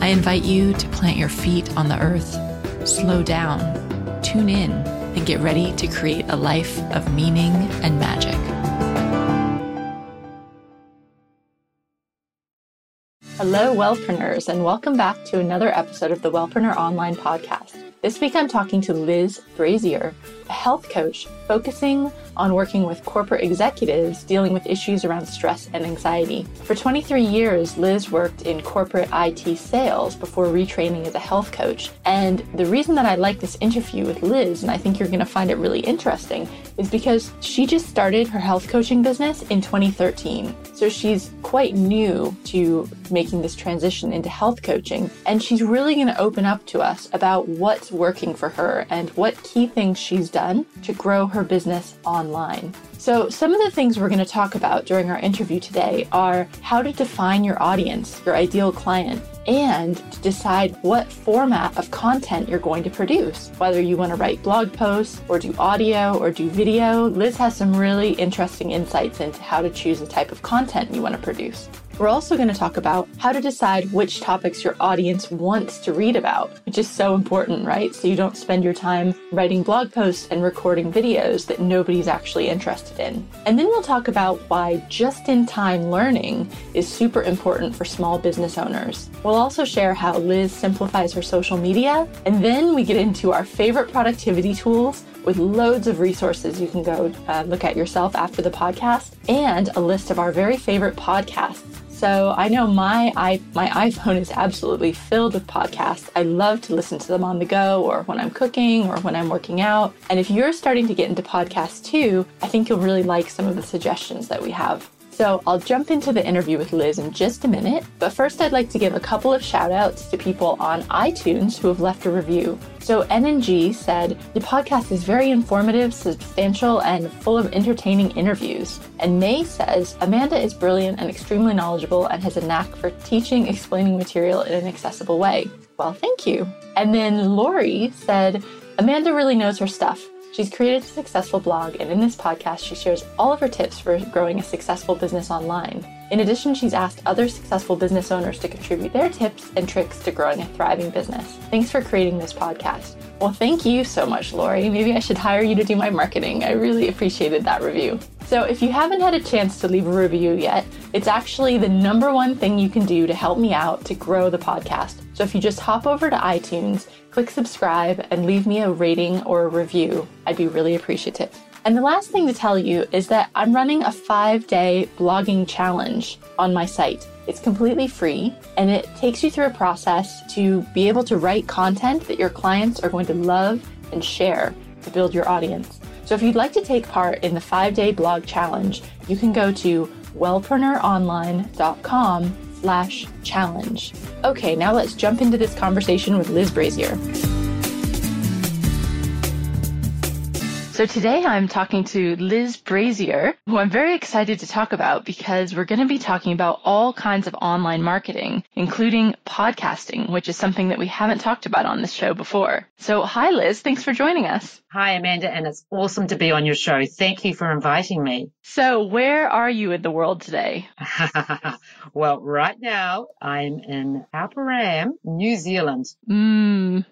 I invite you to plant your feet on the earth, slow down, tune in, and get ready to create a life of meaning and magic. Hello, Wellpreneurs, and welcome back to another episode of the Wellpreneur Online Podcast. This week I'm talking to Liz Brazier, a health coach focusing on working with corporate executives dealing with issues around stress and anxiety. For 23 years, Liz worked in corporate IT sales before retraining as a health coach. And the reason that I like this interview with Liz, and I think you're going to find it really interesting, is because she just started her health coaching business in 2013. So she's quite new to making this transition into health coaching. And she's really going to open up to us about what's working for her and what key things she's done to grow her business online. So, some of the things we're going to talk about during our interview today are how to define your audience, your ideal client, and to decide what format of content you're going to produce. Whether you want to write blog posts or do audio or do video, Liz has some really interesting insights into how to choose the type of content you want to produce. We're also going to talk about how to decide which topics your audience wants to read about, which is so important, right? So you don't spend your time writing blog posts and recording videos that nobody's actually interested in. And then we'll talk about why just in time learning is super important for small business owners. We'll also share how Liz simplifies her social media, and then we get into our favorite productivity tools with loads of resources you can go uh, look at yourself after the podcast and a list of our very favorite podcasts so I know my i my iPhone is absolutely filled with podcasts. I love to listen to them on the go or when I'm cooking or when I'm working out. And if you're starting to get into podcasts too, I think you'll really like some of the suggestions that we have. So I'll jump into the interview with Liz in just a minute, but first I'd like to give a couple of shout outs to people on iTunes who have left a review. So NNG said, The podcast is very informative, substantial, and full of entertaining interviews. And May says, Amanda is brilliant and extremely knowledgeable and has a knack for teaching, explaining material in an accessible way. Well, thank you. And then Lori said, Amanda really knows her stuff. She's created a successful blog, and in this podcast, she shares all of her tips for growing a successful business online. In addition, she's asked other successful business owners to contribute their tips and tricks to growing a thriving business. Thanks for creating this podcast. Well, thank you so much, Lori. Maybe I should hire you to do my marketing. I really appreciated that review. So, if you haven't had a chance to leave a review yet, it's actually the number one thing you can do to help me out to grow the podcast. So, if you just hop over to iTunes click subscribe and leave me a rating or a review. I'd be really appreciative. And the last thing to tell you is that I'm running a five day blogging challenge on my site. It's completely free and it takes you through a process to be able to write content that your clients are going to love and share to build your audience. So if you'd like to take part in the five day blog challenge, you can go to wellpreneuronline.com slash challenge. Okay, now let's jump into this conversation with Liz Brazier. So today I'm talking to Liz Brazier, who I'm very excited to talk about because we're going to be talking about all kinds of online marketing, including podcasting, which is something that we haven't talked about on this show before. So hi Liz, thanks for joining us. Hi Amanda, and it's awesome to be on your show. Thank you for inviting me. So where are you in the world today? well, right now I'm in Aotearoa, New Zealand. Mmm.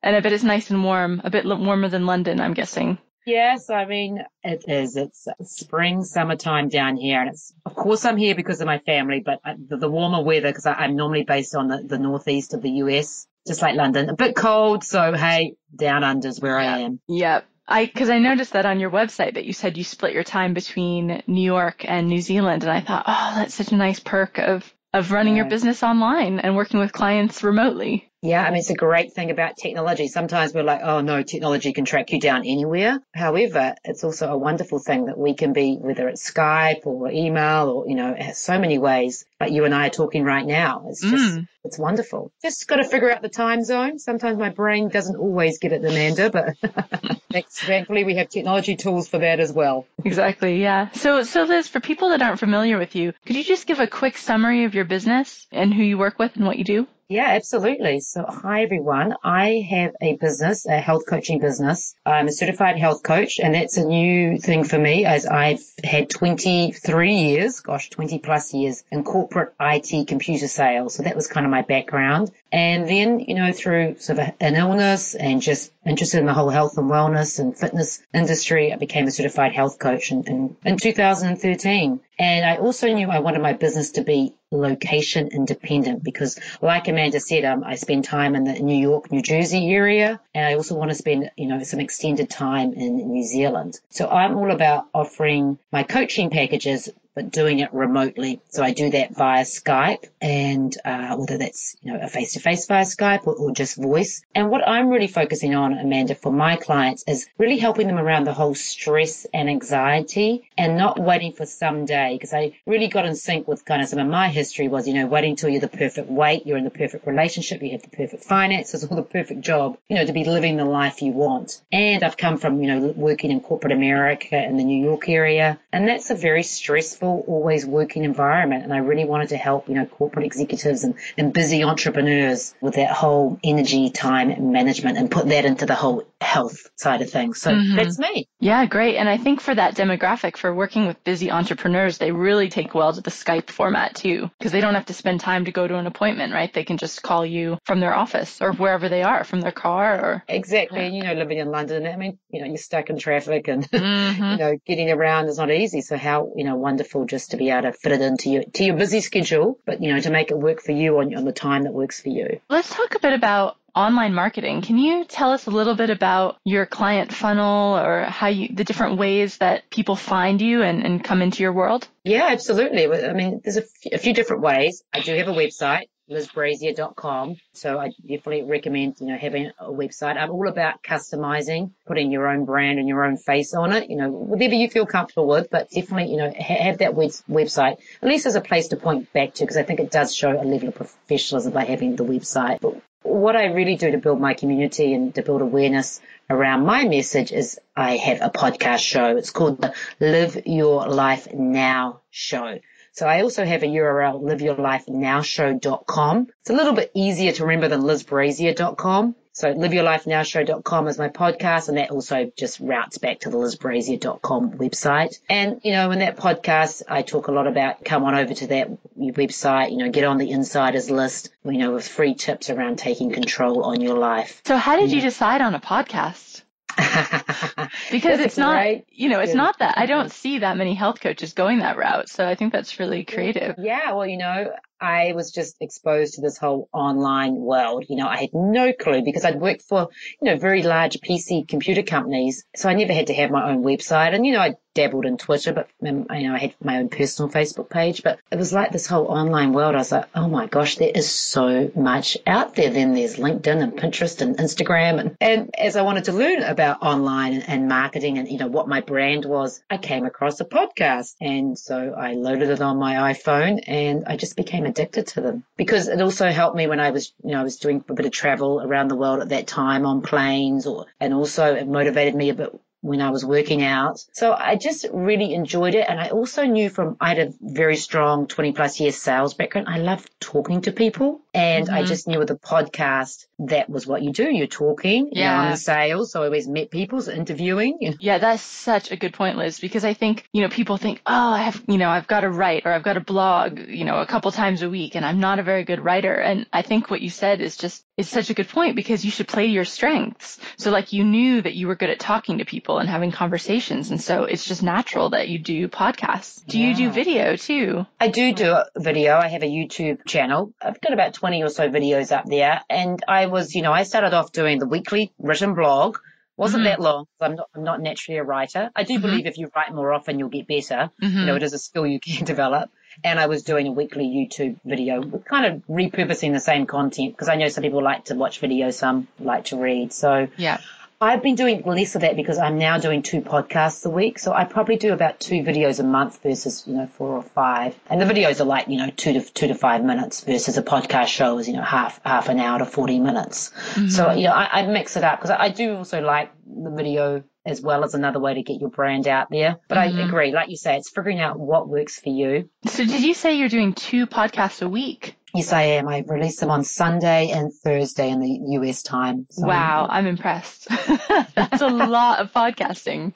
And I bet it's nice and warm, a bit warmer than London, I'm guessing. Yes, I mean, it is. It's spring, summertime down here. And it's, of course, I'm here because of my family, but uh, the, the warmer weather, because I'm normally based on the, the northeast of the US, just like London. A bit cold. So, hey, down under is where I am. Yep. I, cause I noticed that on your website that you said you split your time between New York and New Zealand. And I thought, oh, that's such a nice perk of of running your business online and working with clients remotely. Yeah, I mean, it's a great thing about technology. Sometimes we're like, oh no, technology can track you down anywhere. However, it's also a wonderful thing that we can be, whether it's Skype or email or, you know, so many ways. Like you and I are talking right now. It's just, Mm. it's wonderful. Just got to figure out the time zone. Sometimes my brain doesn't always get it, Amanda, but thankfully we have technology tools for that as well. Exactly, yeah. So, so Liz, for people that aren't familiar with you, could you just give a quick summary of your business and who you work with and what you do? Yeah, absolutely. So, hi everyone. I have a business, a health coaching business. I'm a certified health coach, and that's a new thing for me as I've had 23 years, gosh, 20 plus years in corporate IT computer sales. So that was kind of my background. And then, you know, through sort of an illness and just interested in the whole health and wellness and fitness industry, I became a certified health coach in, in, in 2013. And I also knew I wanted my business to be location independent because like Amanda said, um, I spend time in the New York, New Jersey area, and I also want to spend, you know, some extended time in New Zealand. So I'm all about offering my coaching packages but doing it remotely. So I do that via Skype and uh, whether that's, you know, a face-to-face via Skype or, or just voice. And what I'm really focusing on, Amanda, for my clients is really helping them around the whole stress and anxiety and not waiting for some day. because I really got in sync with kind of some of my history was, you know, waiting until you're the perfect weight, you're in the perfect relationship, you have the perfect finances or the perfect job, you know, to be living the life you want. And I've come from, you know, working in corporate America in the New York area and that's a very stressful always working environment. And I really wanted to help, you know, corporate executives and, and busy entrepreneurs with that whole energy, time management and put that into the whole health side of things. So Mhm. that's me. Yeah, great. And I think for that demographic, for working with busy entrepreneurs, they really take well to the Skype format too, because they don't have to spend time to go to an appointment, right? They can just call you from their office or wherever they are, from their car or. Exactly. And, you know, living in London, I mean, you know, you're stuck in traffic and, Mhm. you know, getting around is not easy. So how, you know, wonderful just to be able to fit it into your, to your busy schedule, but, you know, to make it work for you on, on the time that works for you. Let's talk a bit about online marketing. Can you tell us a little bit about your client funnel or how you, the different ways that people find you and, and come into your world? Yeah, absolutely. I mean, there's a few, few different ways. I do have a website, lizbrazier.com. So I definitely recommend, you know, having a website. I'm all about customizing, putting your own brand and your own face on it, you know, whatever you feel comfortable with, but definitely, you know, ha- have that web- website at least as a place to point back to because I think it does show a level of professionalism by having the website. But what I really do to build my community and to build awareness around my message is I have a podcast show. It's called the Live Your Life Now Show. So I also have a URL, liveyourlifenowshow.com. It's a little bit easier to remember than lizbrazier.com. So liveyourlifenowshow.com is my podcast and that also just routes back to the lizbrazier.com website. And, you know, in that podcast, I talk a lot about come on over to that website, you know, get on the insiders list, you know, with free tips around taking control on your life. So how did you mm. decide on a podcast? Because it's not, great- you know, it's good- not that I don't mm-hmm. see that many health coaches going that route. So I think that's really creative. Yeah, well, you know, I was just exposed to this whole online world. You know, I had no clue because I'd worked for, you know, very large PC computer companies. So I never had to have my own website. And, you know, I dabbled in Twitter, but, um, you know, I had my own personal Facebook page. But it was like this whole online world. I was like, oh my gosh, there is so much out there. Then there's LinkedIn and Pinterest and Instagram. And, and as I wanted to learn about online and, and marketing and, you know, what my brand was, I came across a podcast. And so I loaded it on my iPhone and I just became addicted to them because it also helped me when I was, you know, I was doing a bit of travel around the world at that time on planes or, and also it motivated me a bit when I was working out. So I just really enjoyed it. And I also knew from, I had a very strong 20 plus years sales background. I loved talking to people. And I Mhm. just knew with the podcast, that was what you do. You're talking, Yeah. I'm in sales. So I always met people, so interviewing. You know. Yeah, that's such a good point, Liz, because I think, you know, people think, oh, I have, you know, I've got to write or I've got to blog, you know, a couple times a week and I'm not a very good writer. And I think what you said is just, is such a good point because you should play your strengths. So like you knew that you were good at talking to people and having conversations. And so it's just natural that you do podcasts. Do you do video too? I do do a video. I have a YouTube channel. I've got about 20 or so videos up there. And I was, you know, I started off doing the weekly written blog. Wasn't Mhm. that long. I'm not, I'm not naturally a writer. I do Mhm. believe if you write more often, you'll get better. Mhm. You know, it is a skill you can develop. and I was doing a weekly YouTube video, kind of repurposing the same content because I know some people like to watch videos, some like to read. So yeah. I've been doing less of that because I'm now doing two podcasts a week. So I probably do about two videos a month versus, you know, four or five. And the videos are like, you know, two to two to five minutes versus a podcast show is, you know, half, half an hour to 40 minutes. Mm-hmm. So, you know, I, I mix it up because I, I do also like the video as well as another way to get your brand out there. But mm-hmm. I agree, like you say, it's figuring out what works for you. So did you say you're doing two podcasts a week? Yes, I am. I release them on Sunday and Thursday in the US time. So. Wow, I'm impressed. That's a lot of podcasting.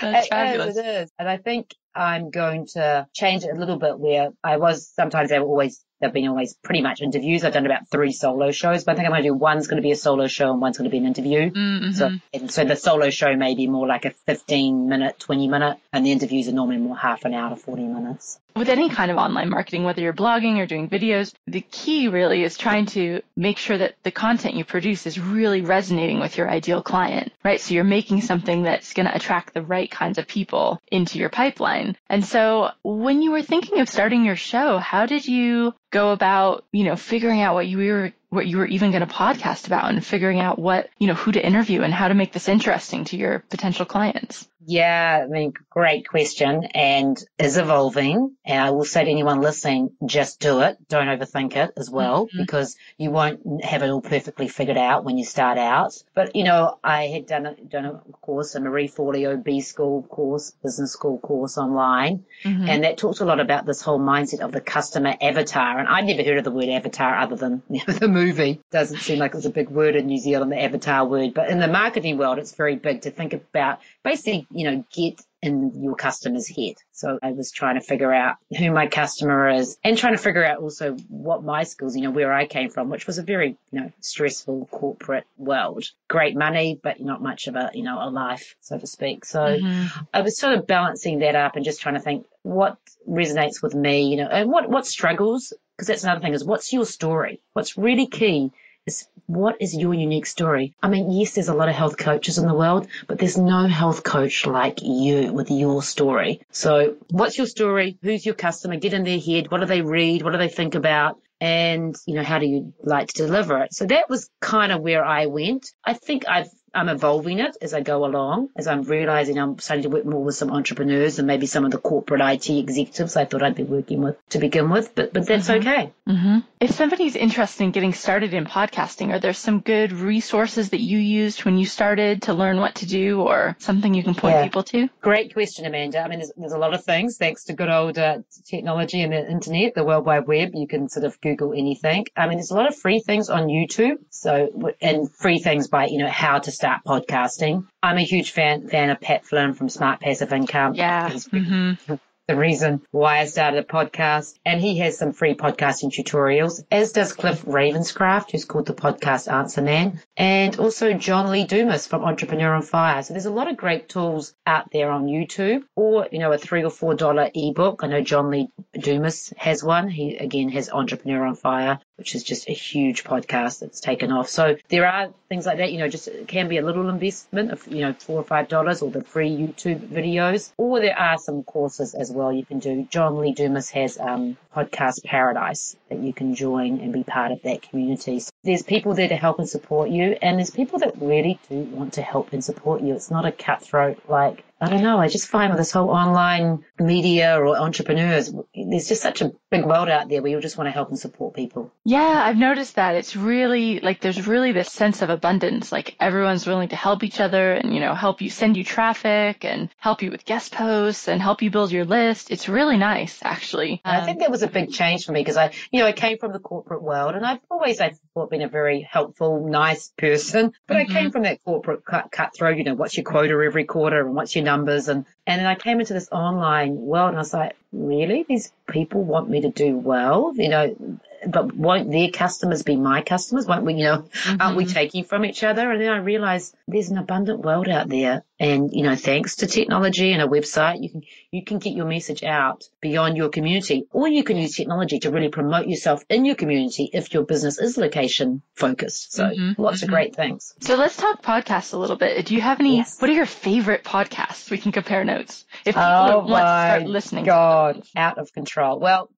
That's it fabulous. Is, it is. And I think I'm going to change it a little bit where I was sometimes I always They've been always pretty much interviews. I've done about three solo shows, but I think I'm going to do one's going to be a solo show and one's going to be an interview. Mm-hmm. So, so the solo show may be more like a 15 minute, 20 minute, and the interviews are normally more half an hour to 40 minutes. With any kind of online marketing, whether you're blogging or doing videos, the key really is trying to make sure that the content you produce is really resonating with your ideal client, right? So you're making something that's going to attract the right kinds of people into your pipeline. And so when you were thinking of starting your show, how did you go about, you know, figuring out what you were what you were even going to podcast about and figuring out what, you know, who to interview and how to make this interesting to your potential clients? Yeah, I mean, great question and is evolving. And I will say to anyone listening, just do it. Don't overthink it as well mm-hmm. because you won't have it all perfectly figured out when you start out. But, you know, I had done a, done a course, a Marie Forleo B school course, business school course online. Mm-hmm. And that talks a lot about this whole mindset of the customer avatar. And I'd never heard of the word avatar other than the movie. Doesn't seem like it's a big word in New Zealand, the avatar word. But in the marketing world, it's very big to think about basically, you know, get in your customer's head. So I was trying to figure out who my customer is and trying to figure out also what my skills, you know, where I came from, which was a very, you know, stressful corporate world. Great money, but not much of a, you know, a life, so to speak. So mm-hmm. I was sort of balancing that up and just trying to think what resonates with me, you know, and what, what struggles, because that's another thing is what's your story? What's really key is what is your unique story? I mean, yes, there's a lot of health coaches in the world, but there's no health coach like you with your story. So what's your story? Who's your customer? Get in their head. What do they read? What do they think about? And, you know, how do you like to deliver it? So that was kind of where I went. I think I've I'm evolving it as I go along, as I'm realizing I'm starting to work more with some entrepreneurs and maybe some of the corporate IT executives I thought I'd be working with to begin with, but, but that's mm-hmm. okay. Mm-hmm. If somebody's interested in getting started in podcasting, are there some good resources that you used when you started to learn what to do or something you can point yeah. people to? Great question, Amanda. I mean, there's, there's a lot of things thanks to good old uh, technology and the internet, the World Wide Web. You can sort of Google anything. I mean, there's a lot of free things on YouTube. So, and free things by, you know, how to start podcasting. I'm a huge fan fan of Pat Flynn from Smart Passive Income. Yeah. Mm-hmm the reason why I started a podcast. And he has some free podcasting tutorials, as does Cliff Ravenscraft, who's called the Podcast Answer Man, and also John Lee Dumas from Entrepreneur on Fire. So there's a lot of great tools out there on YouTube or, you know, a three or four dollar ebook. I know John Lee Dumas has one. He again has Entrepreneur on Fire, which is just a huge podcast that's taken off. So there are things like that, you know, just it can be a little investment of, you know, four or five dollars or the free YouTube videos, or there are some courses as well you can do. John Lee Dumas has um, Podcast Paradise that you can join and be part of that community. So there's people there to help and support you, and there's people that really do want to help and support you. It's not a cutthroat like I don't know. I just find with this whole online media or entrepreneurs, there's just such a big world out there where you just want to help and support people. Yeah, I've noticed that. It's really like there's really this sense of abundance. Like everyone's willing to help each other and, you know, help you send you traffic and help you with guest posts and help you build your list. It's really nice, actually. Um, I think that was a big change for me because I, you know, I came from the corporate world and I've always, I been a very helpful, nice person, but mm-hmm. I came from that corporate cut, cutthroat, you know, what's your quota every quarter and what's your numbers. And, and then I came into this online world and I was like, really? These people want me to do well? You know, but won't their customers be my customers? Won't we, you know, mm-hmm. aren't we mm-hmm. taking from each other? And then I realized there's an abundant world out there. And, you know, thanks to technology and a website, you can, you can get your message out beyond your community or you can use technology to really promote yourself in your community if your business is location focused. So mm-hmm. lots mm-hmm. of great things. So let's talk podcasts a little bit. Do you have any, yes. what are your favorite podcasts? We can compare notes. If people oh want to start listening. God, out of control. Well,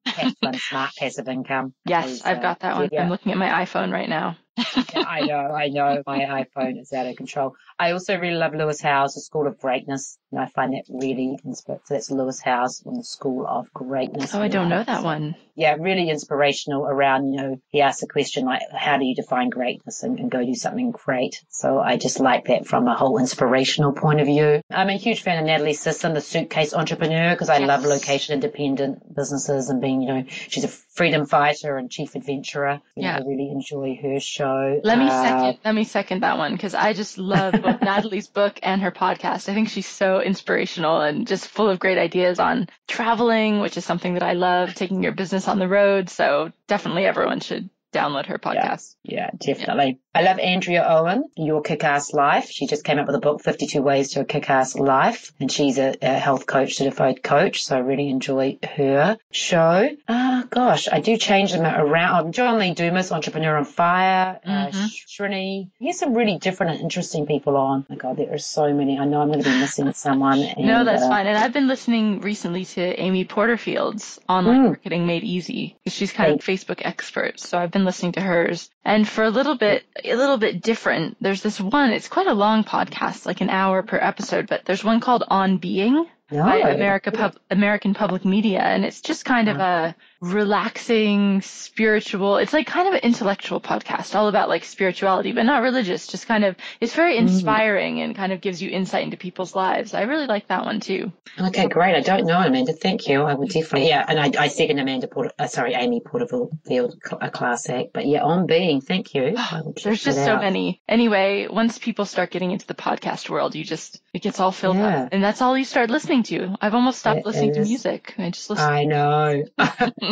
Smart Passive Income. Yes, I've got that uh, one. Yeah. I'm looking at my iPhone right now. I know, I know. My iPhone is out of control. I also really love Lewis Howes, The School of Greatness. And I find that really inspiring. So that's Lewis Howes from the School of Greatness. Oh, I don't know that one. Yeah, really inspirational around, you know, he asks a question like, how do you define greatness and, and go do something great? So I just like that from a whole inspirational point of view. I'm a huge fan of Natalie Sisson, the suitcase entrepreneur, because I yes. love location independent businesses and being, you know, she's a freedom fighter and chief adventurer. You yeah. Know, I really enjoy her show. Let me uh, second, let me second that one because I just love both Natalie's book and her podcast. I think she's so inspirational and just full of great ideas on traveling, which is something that I love, taking your business on the road. So definitely everyone should download her podcast. Yeah, yeah definitely. I love Andrea Owen, Your Kick-Ass Life. She just came up with a book, 52 Ways to a Kick-Ass Life. And she's a, a health coach, certified coach. So I really enjoy her show. Ah, uh, gosh, I do change them around. Um, John Lee Dumas, Entrepreneur on Fire, uh, mm-hmm. uh, Srini. Here's some really different and interesting people on. Oh my God, there are so many. I know I'm going to be missing someone. And, no, that's uh, fine. And I've been listening recently to Amy Porterfield's Online mm. Marketing Made Easy. She's kind of Facebook expert. So I've been listening to hers. And for a little bit, a little bit different, there's this one, it's quite a long podcast, like an hour per episode, but there's one called On Being by America Pub- American Public Media. And it's just kind of uh-huh. a relaxing, spiritual. It's like kind of an intellectual podcast, all about like spirituality, but not religious. Just kind of, it's very mm. inspiring mm. and kind of gives you insight into people's lives. I really like that one too. Okay, great. I don't know Amanda. Thank you. I would definitely, yeah. And I, I second Amanda Porter, uh, sorry, Amy Porterfield, a class act. But yeah, on being, thank you. There's just so many. Anyway, once people start getting into the podcast world, you just, it gets all filled yeah. up. And that's all you start listening to. I've almost stopped it listening is. to music. I just listen. I know.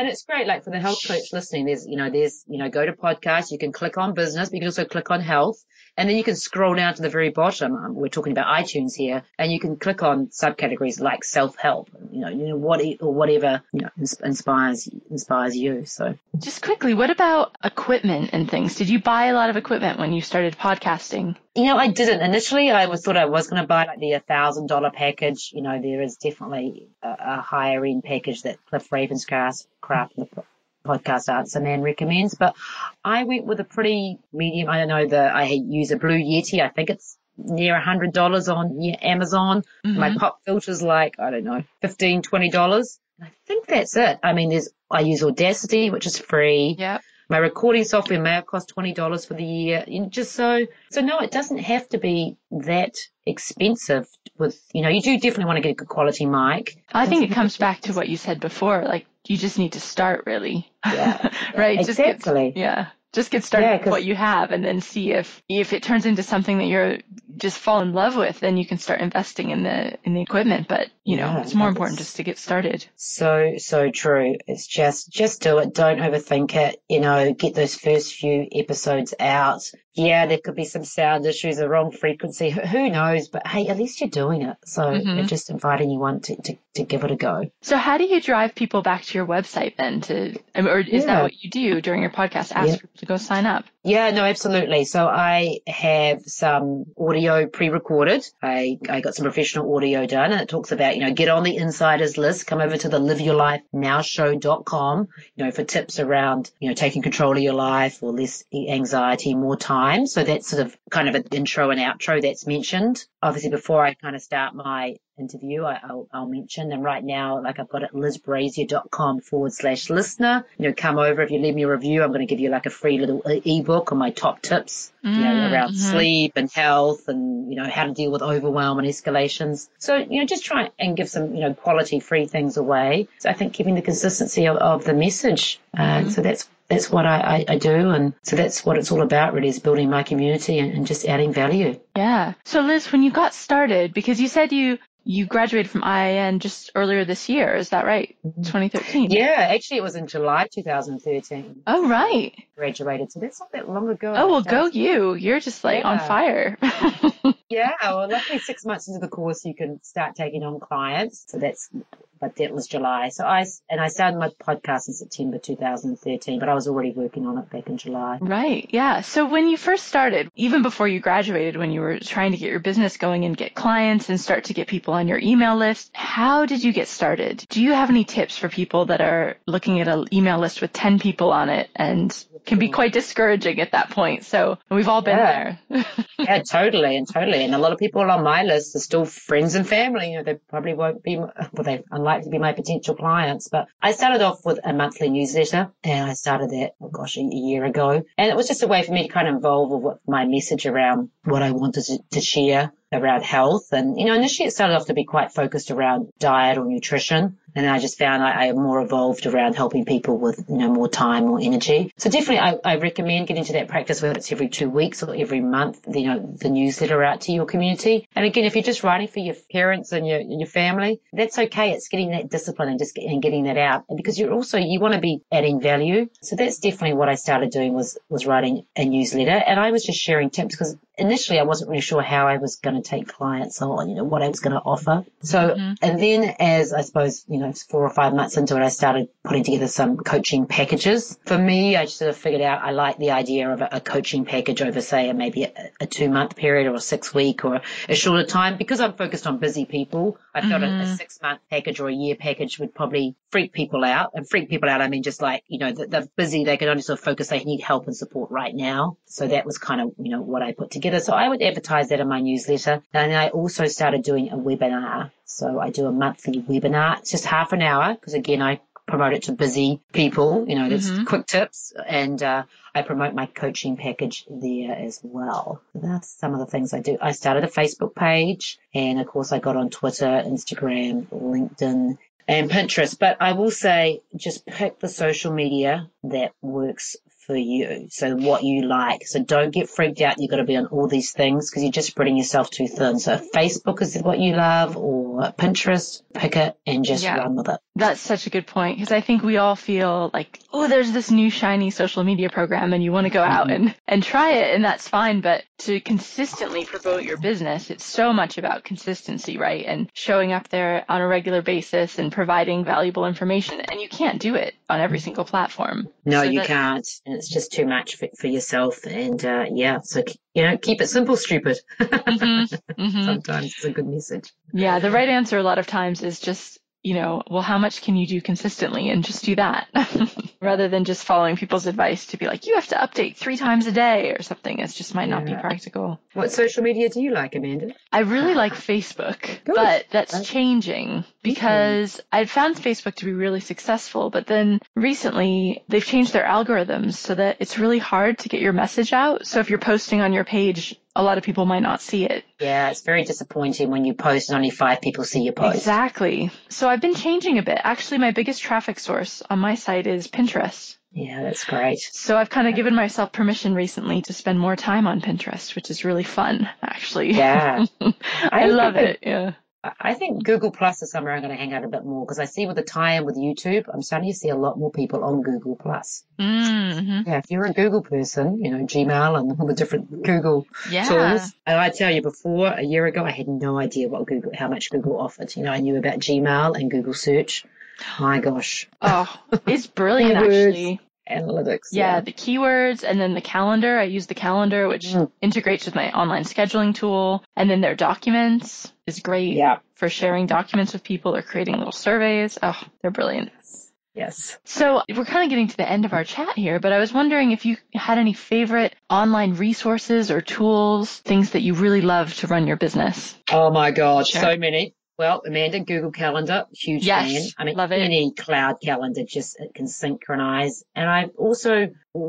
and it's great. Like for the health coach listening, there's, you know, there's, you know, go to podcast. You can click on business, but you can also click on health. And then you can scroll down to the very bottom. Um, we're talking about iTunes here, and you can click on subcategories like self-help, you know, you know what or whatever you know inspires inspires you. So, just quickly, what about equipment and things? Did you buy a lot of equipment when you started podcasting? You know, I didn't initially. I was thought I was going to buy like the thousand dollar package. You know, there is definitely a, a higher end package that Cliff Ravenscraft craft the podcast answer man recommends, but I went with a pretty medium. I don't know the, I use a blue Yeti. I think it's near a hundred dollars on Amazon. Mm-hmm. My pop filter's like, I don't know, fifteen, twenty dollars. I think that's it. I mean, there's, I use Audacity, which is free. Yeah. My recording software may have cost twenty dollars for the year. just so, so no, it doesn't have to be that expensive. With you know, you do definitely want to get a good quality mic. I think it comes back to what you said before. Like you just need to start really. Yeah. right. Exactly. Just get, yeah. Just get started yeah, with what you have and then see if if it turns into something that you're just fall in love with, then you can start investing in the in the equipment. But you yeah, know, it's more important just to get started. So so true. It's just just do it. Don't overthink it. You know, get those first few episodes out yeah, there could be some sound issues, a wrong frequency. Who knows? But hey, at least you're doing it. So mm-hmm. just inviting you on to, to, to, give it a go. So how do you drive people back to your website then to, or is yeah. that what you do during your podcast? Ask yeah. people to go sign up. Yeah, no, absolutely. So I have some audio pre-recorded. I, I got some professional audio done and it talks about, you know, get on the insiders list, come over to the liveyourlifenowshow.com, you know, for tips around, you know, taking control of your life or less anxiety, more time. So that's sort of kind of an intro and outro that's mentioned. Obviously before I kind of start my interview, I, will I'll mention. And right now, like I've got it, lizbrazier.com forward slash listener. You know, come over. If you leave me a review, I'm going to give you like a free little ebook on my top tips, mm, you know, mm, around mm-hmm. sleep and health and, you know, how to deal with overwhelm and escalations. So, you know, just try and give some, you know, quality free things away. So I think keeping the consistency of, of the message. Uh, mm-hmm. So that's that's what I, I, I, do. And so that's what it's all about really is building my community and, and, just adding value. Yeah. So Liz, when you got started, because you said you You graduated from IIN just earlier this year, is that right? Mm-hmm. 2013. Yeah, actually it was in July 2013. Oh, right. Graduated, so that's not that long ago. Oh, well, go you. You're just like on fire. Yeah, well, luckily six months into the course you can start taking on clients. So that's, but that was July. So I, and I started my podcast in September 2013, but I was already working on it back in July. Right. Yeah. So when you first started, even before you graduated, when you were trying to get your business going and get clients and start to get people on your email list, how did you get started? Do you have any tips for people that are looking at an email list with 10 people on it and can be quite discouraging at that point? So we've all been Yeah. there. Yeah, totally and totally. And a lot of people on my list are still friends and family. You know, they probably won't be, well, they're unlikely to be my potential clients. But I started off with a monthly newsletter and I started that, oh gosh, a year ago. And it was just a way for me to kind of involve with my message around what I wanted to, to share around health. And, you know, initially it started off to be quite focused around diet or nutrition. And then I just found I, I more evolved around helping people with, you know, more time, more energy. So definitely I, I recommend getting to that practice, whether it's every two weeks or every month, you know, the newsletter out to your community. And again, if you're just writing for your parents and your, and your family, that's okay. It's getting that discipline and just and getting that out And because you're also, you want to be adding value. So that's definitely what I started doing was, was writing a newsletter. And I was just sharing tips because initially I wasn't really sure how I was going to take clients on, you know, what I was going to offer. So, mm-hmm. and then as I suppose, you know, four or five months into it, I started putting together some coaching packages. For me, I just sort of figured out I like the idea of a, a coaching package over, say, maybe a, a two month period or a six week or a shorter time. Because I'm focused on busy people, I felt a, a mm-hmm. six month package or a year package would probably freak people out. And freak people out, I mean, just like, you know, they're busy, they can only sort of focus, they need help and support right now. So that was kind of, you know, what I put together. So I would advertise that in my newsletter. And I also started doing a webinar. So I do a monthly webinar. It's just half an hour because again, I promote it to busy people, you know, that's quick tips and, uh, I promote my coaching package there as well. That's some of the things I do. I started a Facebook page and of course I got on Twitter, Instagram, LinkedIn and Pinterest. But I will say just pick the social media that works for you. So what you like. So don't get freaked out. You've got to be on all these things because you're just spreading yourself too thin. So if Facebook is what you love or Pinterest, pick it and just Yeah. run with it. That's such a good point because I think we all feel like, oh, there's this new shiny social media program and you want to go mm-hmm. out and, and try it and that's fine. But to consistently promote your business, it's so much about consistency, right? And showing up there on a regular basis and providing valuable information. And you can't do it on every single platform. No, So you that- can't. And it's just too much for, for yourself. And, uh, yeah. So, you know, keep it simple, stupid. Mhm, mhm. Sometimes it's a good message. Yeah, the right answer a lot of times is just, you know, well, how much can you do consistently and just do that rather than just following people's advice to be like, you have to update three times a day or something. It just might not be practical. What social media do you like, Amanda? I really like Facebook, Good. but that's Okay. changing because I found Facebook to be really successful, but then recently they've changed their algorithms so that it's really hard to get your message out. So if you're posting on your page, a lot of people might not see it. Yeah, it's very disappointing when you post and only five people see your post. Exactly. So I've been changing a bit. Actually, my biggest traffic source on my site is Pinterest. Yeah, that's great. So I've kind of given myself permission recently to spend more time on Pinterest, which is really fun, actually. Yeah. I, love think it. Yeah. I- think Google Plus is somewhere I'm going to hang out a bit more because I see with the tie-in with YouTube, I'm starting to see a lot more people on Google Plus. Mm-hmm. Yeah, if you're a Google person, you know, Gmail and all the different Google Yeah. tools. And I tell you, before a year ago, I had no idea what Google, how much Google offered. You know, I knew about Gmail and Google Search. My gosh, Oh, it's brilliant, actually. analytics. Yeah, the keywords and then the calendar. I use the calendar, which Mm. integrates with my online scheduling tool. And then their documents is great Yeah. for sharing documents with people or creating little surveys. Oh, they're brilliant. Yes. So we're kind of getting to the end of our chat here, but I was wondering if you had any favorite online resources or tools, things that you really love to run your business. Oh my God, Sure. so many. Well, Amanda, Google Calendar, huge Yes, fan. I mean, love it. any cloud calendar just it can synchronize. And I also,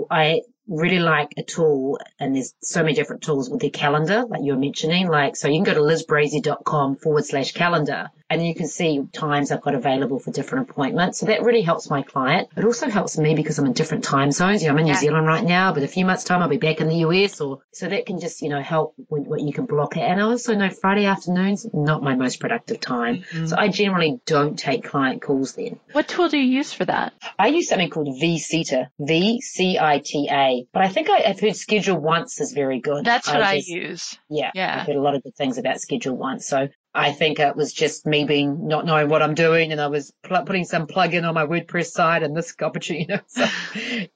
I really like a tool, and there's so many different tools with the calendar, like you were mentioning. Like, so you can go to lizbrazier.com forward slash calendar, and you can see times I've got available for different appointments. So that really helps my client. It also helps me because I'm in different time zones. You know, I'm in New. Zealand right now, but a few months time I'll be back in the US or so that can just, you know, help with what you can block it. And I also know Friday afternoons, not my most productive time. Mm-hmm. So I generally don't take client calls then. What tool do you use for that? I use something called vCita, V-C-I-T-A, but I think I, have heard Schedule Once is very good. That's what I, just, I use. Yeah, yeah. I've heard a lot of good things about Schedule Once. So I think it was just me being not knowing what I'm doing, and I was pl- putting some plug in on my WordPress site, and this opportunity, you know. So,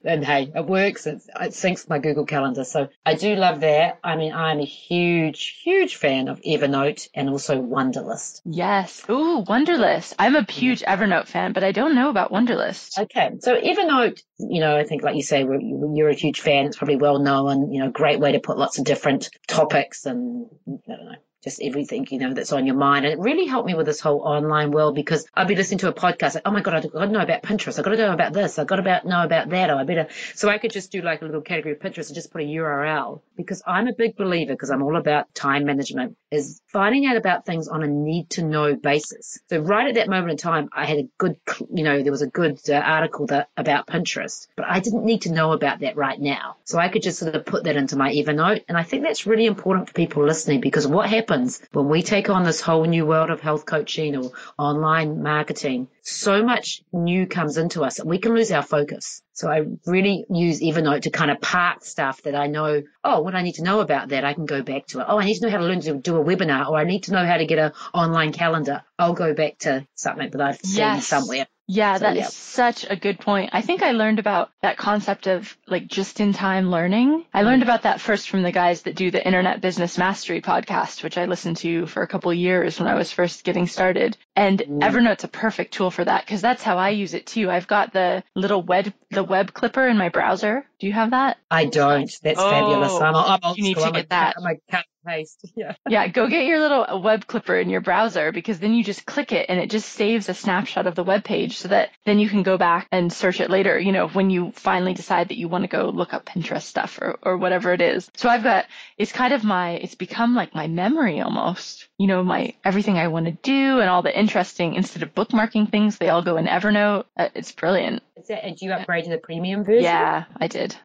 and hey, it works. It, it syncs my Google Calendar, so I do love that. I mean, I'm a huge, huge fan of Evernote and also Wunderlist. Yes. Ooh, Wunderlist. I'm a mm. huge Evernote fan, but I don't know about Wunderlist. Okay, so Evernote, you know, I think like you say, you're a huge fan. It's probably well known. You know, great way to put lots of different topics and I don't know just everything, you know, that's on your mind. And it really helped me with this whole online world because I'd be listening to a podcast like, oh my God, I've got to know about Pinterest. I've got to know about this. I've got to know about that. Or I better, so I could just do like a little category of Pinterest and just put a URL because I'm a big believer because I'm all about time management is finding out about things on a need to know basis. So right at that moment in time, I had a good, you know, there was a good uh, article that about Pinterest, but I didn't need to know about that right now. So I could just sort of put that into my Evernote. And I think that's really important for people listening because what happens happens when we take on this whole new world of health coaching or online marketing. So much new comes into us and we can lose our focus. So I really use Evernote to kind of park stuff that I know, oh, what I need to know about that, I can go back to it. Oh, I need to know how to learn to do a webinar or I need to know how to get an online calendar. I'll go back to something that I've seen yes. somewhere. Yeah, so, that is such a good point. I think I learned about that concept of like just in time learning. I learned about that first from the guys that do the Internet Business Mastery podcast, which I listened to for a couple years when I was first getting started. And mm. Evernote's a perfect tool for that because that's how I use it too. I've got the little web the web clipper in my browser. Do you have that? I don't. That's oh, fabulous. I'm, I'm you need to get that. I'm a cat Yeah. Yeah. Go get your little web clipper in your browser because then you just click it and it just saves a snapshot of the web page so that then you can go back and search it later, you know, when you finally decide that you want to go look up Pinterest stuff or, or whatever it is. So I've got, it's kind of my, it's become like my memory almost, you know, my, everything I want to do and all the interesting, instead of bookmarking things, they all go in Evernote. Uh, it's brilliant. Is that, did you upgrade to the premium version? Yeah, I did.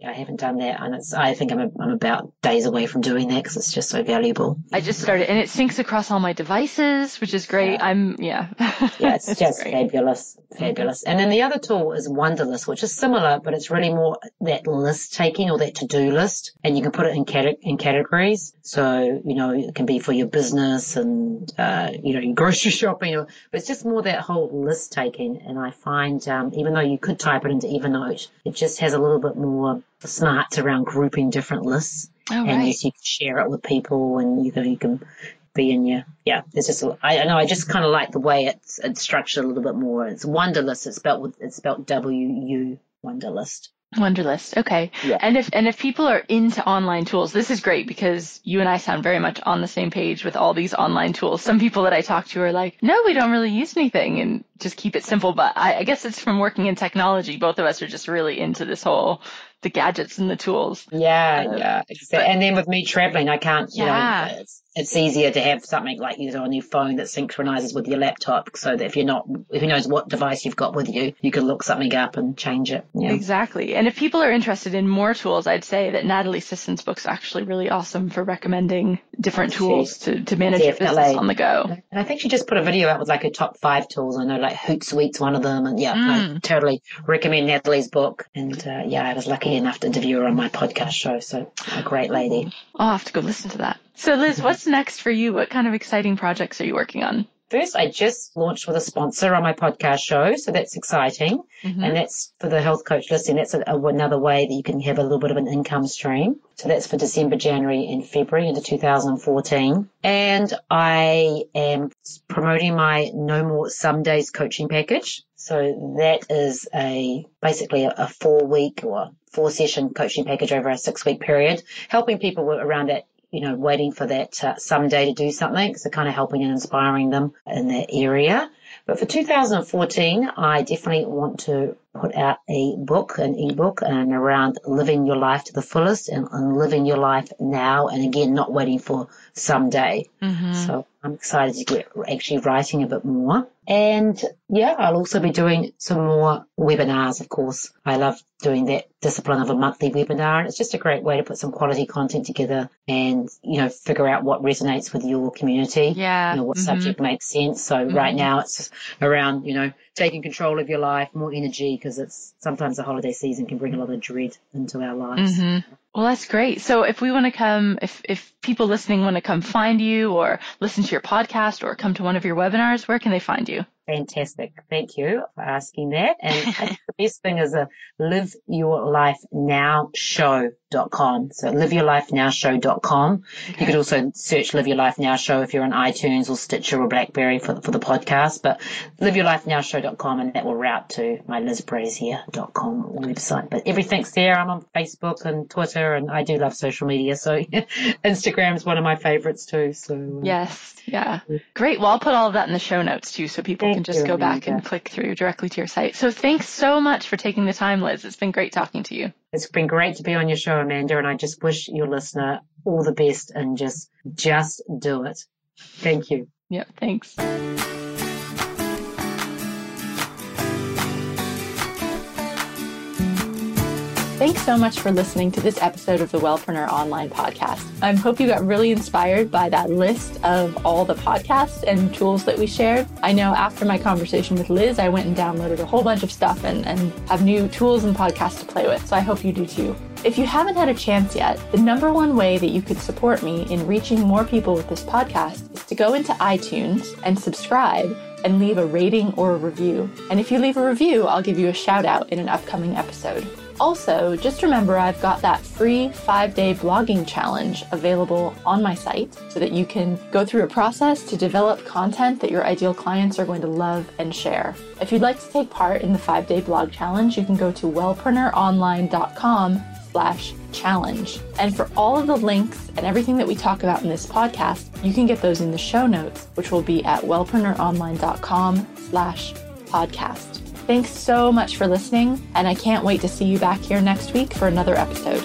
Yeah, I haven't done that, and it's. I think I'm, a, I'm about days away from doing that because it's just so valuable. I just started, and it syncs across all my devices, which is great. Yeah. I'm yeah. yeah, it's, it's just great. fabulous, fabulous. And then the other tool is Wunderlist, which is similar, but it's really more that list taking or that to do list, and you can put it in cate- in categories. So you know, it can be for your business and uh, you know your grocery shopping, or, but it's just more that whole list taking. And I find um, even though you could type it into Evernote, it just has a little bit more smarts around grouping different lists. Oh, and right. yes, you can share it with people and you can, you can be in your, yeah, it's just, I know, I just kind of like the way it's, it's structured a little bit more. It's Wunderlist. It's spelled with, it's spelled W-U Wunderlist. Wunderlist. Okay. Yeah. And if and if people are into online tools, this is great because you and I sound very much on the same page with all these online tools. Some people that I talk to are like, no, we don't really use anything and just keep it simple. But I, I guess it's from working in technology. Both of us are just really into this whole the gadgets and the tools. Yeah, uh, yeah. But, and then with me traveling, I can't, you yeah. know, it's, it's easier to have something like you know on your phone that synchronizes with your laptop so that if you're not, who knows what device you've got with you, you can look something up and change it. Yeah. Exactly. And if people are interested in more tools, I'd say that Natalie Sisson's book's actually really awesome for recommending different tools to, to manage Definitely. your business on the go. And I think she just put a video out with like her top five tools. I know like Hootsuite's one of them. And yeah, mm. I totally recommend Natalie's book. And uh, yeah, I was lucky enough to interview her on my podcast show. So a great lady. I'll have to go listen to that. So Liz, what's next for you? What kind of exciting projects are you working on? First, I just launched with a sponsor on my podcast show, so that's exciting. Mm-hmm. And that's for the health coach listing. That's a, a, another way that you can have a little bit of an income stream. So that's for December, January, and February into 2014. And I am promoting my No More Some Days coaching package. So that is a basically a, a four week or four session coaching package over a six week period, helping people around that you know, waiting for that uh, someday to do something. So kind of helping and inspiring them in that area. But for 2014, I definitely want to put out a book, an ebook, and around living your life to the fullest and, and living your life now. And again, not waiting for someday. Mm-hmm. So I'm excited to get actually writing a bit more. And yeah, I'll also be doing some more webinars, of course. I love doing that discipline of a monthly webinar. It's just a great way to put some quality content together and, you know, figure out what resonates with your community. Yeah. You know, what mm-hmm. subject makes sense. So mm-hmm. right now it's around, you know, taking control of your life, more energy, because it's sometimes the holiday season can bring a lot of dread into our lives. Mm-hmm. Well, that's great. So if we want to come, if, if people listening want to come find you or listen to your podcast or come to one of your webinars, where can they find you? Fantastic. Thank you for asking that. And the best thing is a live your life now show.com. So liveyourlifenowshow.com. Okay. You could also search Live Your Life Now Show if you're on iTunes or Stitcher or Blackberry for, for the podcast, but liveyourlifenowshow.com and that will route to my lizbrazier.com website. But everything's there. I'm on Facebook and Twitter and I do love social media. So Instagram is one of my favorites too. So uh, yes. Yeah. Great. Well, I'll put all of that in the show notes too, so people can just go back and click through directly to your site. So thanks so much for taking the time, Liz. It's been great talking to you. It's been great to be on your show, Amanda, and I just wish your listener all the best and just, just do it. Thank you. Yeah. Thanks. Thanks so much for listening to this episode of the Wellpreneur Online Podcast. I hope you got really inspired by that list of all the podcasts and tools that we shared. I know after my conversation with Liz, I went and downloaded a whole bunch of stuff and, and have new tools and podcasts to play with. So I hope you do too. If you haven't had a chance yet, the number one way that you could support me in reaching more people with this podcast is to go into iTunes and subscribe and leave a rating or a review. And if you leave a review, I'll give you a shout out in an upcoming episode. Also, just remember I've got that free five day blogging challenge available on my site so that you can go through a process to develop content that your ideal clients are going to love and share. If you'd like to take part in the five day blog challenge, you can go to wellpreneuronline.com slash challenge. And for all of the links and everything that we talk about in this podcast, you can get those in the show notes, which will be at wellpreneuronline.com slash podcast. Thanks so much for listening, and I can't wait to see you back here next week for another episode.